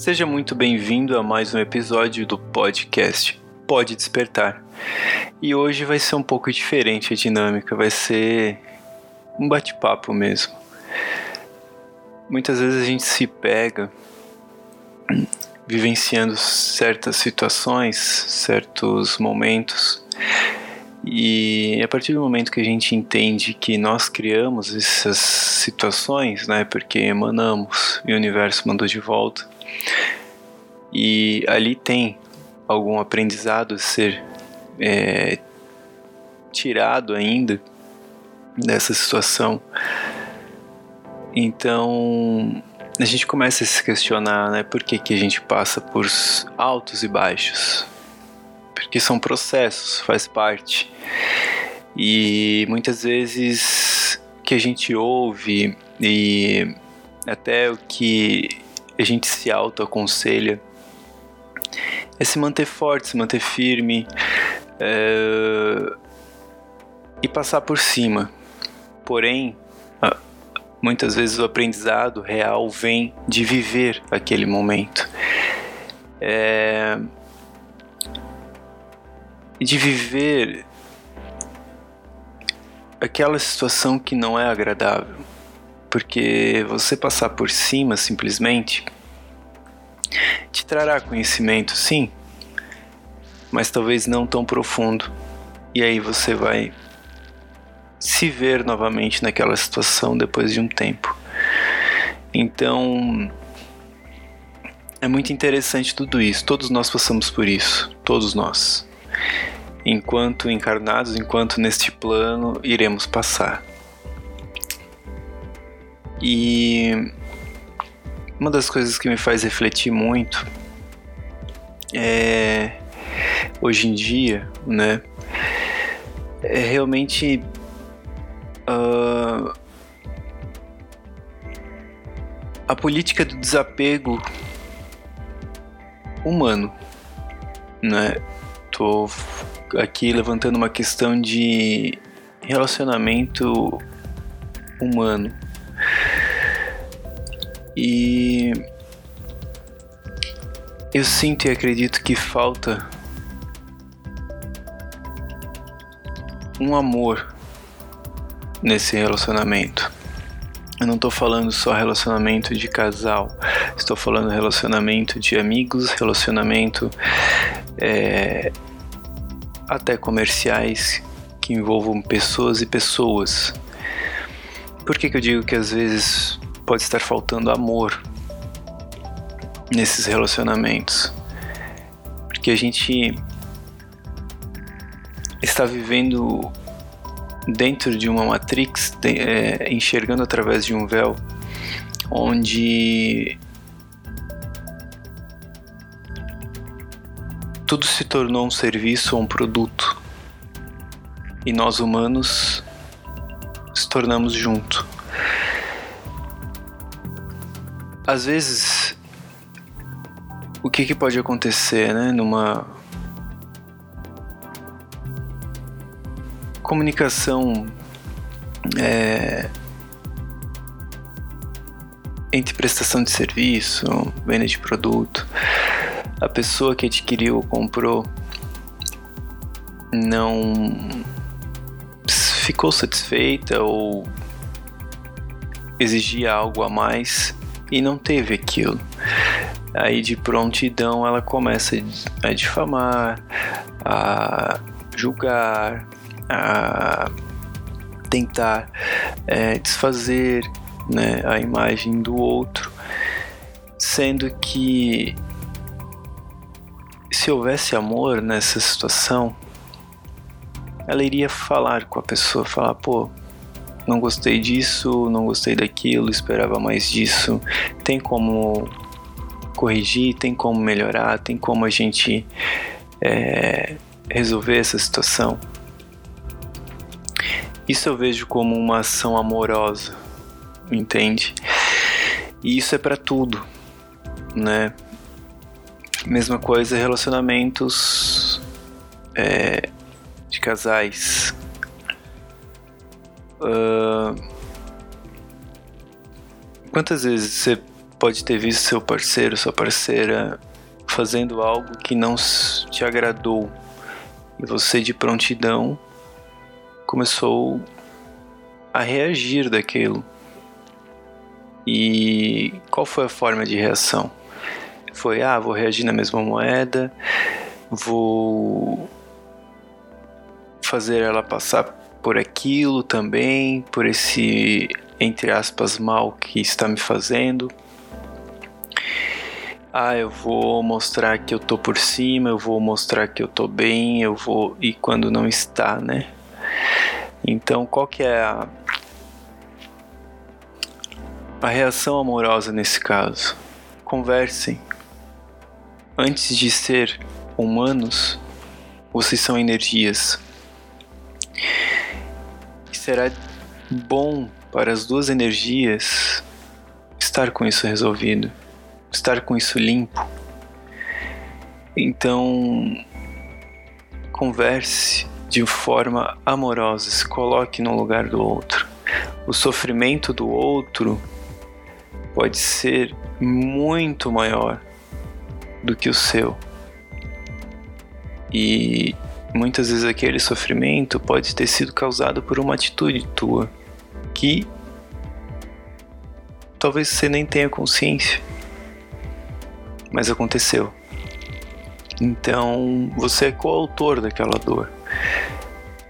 Seja muito bem-vindo a mais um episódio do podcast Pode Despertar. E hoje vai ser um pouco diferente a dinâmica, vai ser um bate-papo mesmo. Muitas vezes a gente se pega vivenciando certas situações, certos momentos, e a partir do momento que a gente entende que nós criamos essas situações, né, porque emanamos e o universo mandou de volta, e ali tem algum aprendizado a ser é, tirado ainda dessa situação. Então a gente começa a se questionar, né? Por que, que a gente passa por altos e baixos? Porque são processos, faz parte. E muitas vezes que a gente ouve e até o que a gente se auto-aconselha é se manter forte, se manter firme é, e passar por cima. Porém, muitas vezes o aprendizado real vem de viver aquele momento. É, de viver aquela situação que não é agradável porque você passar por cima simplesmente te trará conhecimento, sim, mas talvez não tão profundo. E aí você vai se ver novamente naquela situação depois de um tempo. Então, é muito interessante tudo isso. Todos nós passamos por isso, todos nós. Enquanto encarnados, enquanto neste plano, iremos passar. E uma das coisas que me faz refletir muito é hoje em dia, né? É realmente uh, a política do desapego humano, né? Tô aqui levantando uma questão de relacionamento humano e eu sinto e acredito que falta um amor nesse relacionamento. Eu não estou falando só relacionamento de casal, estou falando relacionamento de amigos, relacionamento é, até comerciais que envolvam pessoas e pessoas. Por que, que eu digo que às vezes pode estar faltando amor nesses relacionamentos. Porque a gente está vivendo dentro de uma matrix, é, enxergando através de um véu, onde tudo se tornou um serviço ou um produto. E nós humanos se tornamos junto. Às vezes o que, que pode acontecer, né, numa comunicação é, entre prestação de serviço, venda de produto, a pessoa que adquiriu ou comprou não ficou satisfeita ou exigia algo a mais e não teve aquilo. Aí de prontidão ela começa a difamar, a julgar, a tentar é, desfazer né, a imagem do outro, sendo que se houvesse amor nessa situação, ela iria falar com a pessoa, falar, pô, não gostei disso, não gostei daquilo, esperava mais disso. Tem como corrigir, tem como melhorar, tem como a gente é, resolver essa situação. Isso eu vejo como uma ação amorosa, entende? E isso é para tudo, né? Mesma coisa relacionamentos é, de casais, Uh, quantas vezes você pode ter visto seu parceiro, sua parceira fazendo algo que não te agradou e você de prontidão começou a reagir daquilo. E qual foi a forma de reação? Foi, ah, vou reagir na mesma moeda, vou fazer ela passar por aquilo também, por esse, entre aspas, mal que está me fazendo. Ah, eu vou mostrar que eu tô por cima, eu vou mostrar que eu tô bem, eu vou. E quando não está, né? Então, qual que é a, a reação amorosa nesse caso? Conversem. Antes de ser humanos, vocês são energias. Será bom para as duas energias estar com isso resolvido, estar com isso limpo. Então, converse de forma amorosa, se coloque no lugar do outro. O sofrimento do outro pode ser muito maior do que o seu. E muitas vezes aquele sofrimento pode ter sido causado por uma atitude tua que talvez você nem tenha consciência, mas aconteceu. Então você é coautor daquela dor.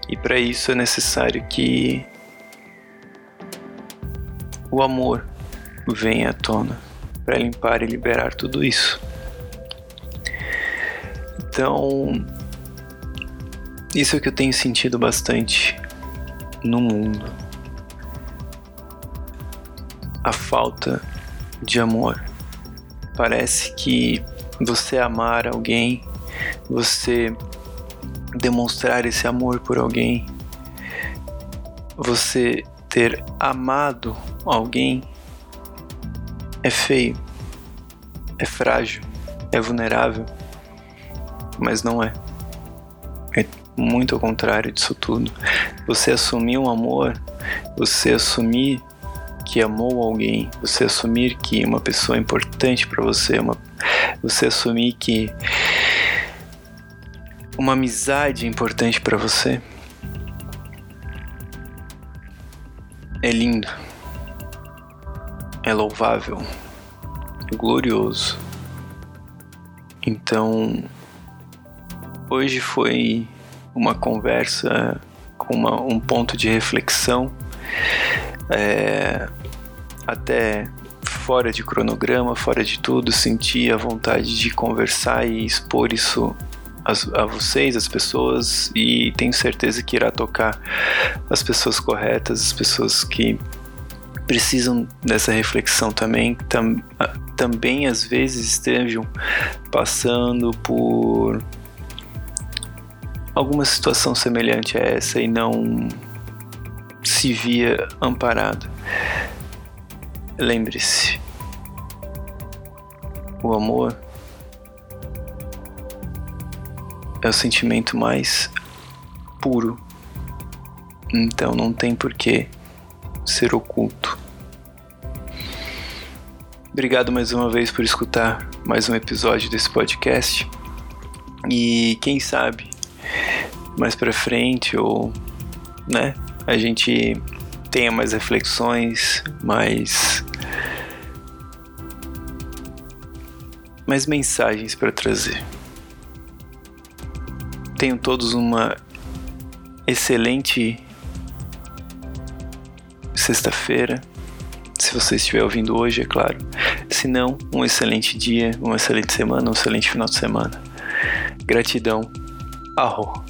E para isso é necessário que o amor venha à tona para limpar e liberar tudo isso. Então, isso é o que eu tenho sentido bastante no mundo. A falta de amor. Parece que você amar alguém, você demonstrar esse amor por alguém, você ter amado alguém é feio, é frágil, é vulnerável, mas não é. Muito ao contrário disso tudo. Você assumir um amor, você assumir que amou alguém, você assumir que uma pessoa é importante para você, uma, você assumir que uma amizade é importante para você, é lindo, é louvável, é glorioso. Então, hoje foi uma conversa com uma, um ponto de reflexão, é, até fora de cronograma, fora de tudo, senti a vontade de conversar e expor isso a, a vocês, as pessoas, e tenho certeza que irá tocar as pessoas corretas, as pessoas que precisam dessa reflexão também, tam, também às vezes estejam passando por alguma situação semelhante a essa e não se via amparado. Lembre-se, o amor é o sentimento mais puro. Então não tem por que ser oculto. Obrigado mais uma vez por escutar mais um episódio desse podcast. E quem sabe mais para frente ou, né, a gente tenha mais reflexões, mais mais mensagens para trazer. Tenham todos uma excelente sexta-feira. Se você estiver ouvindo hoje, é claro. Se não, um excelente dia, uma excelente semana, um excelente final de semana. Gratidão. Arro.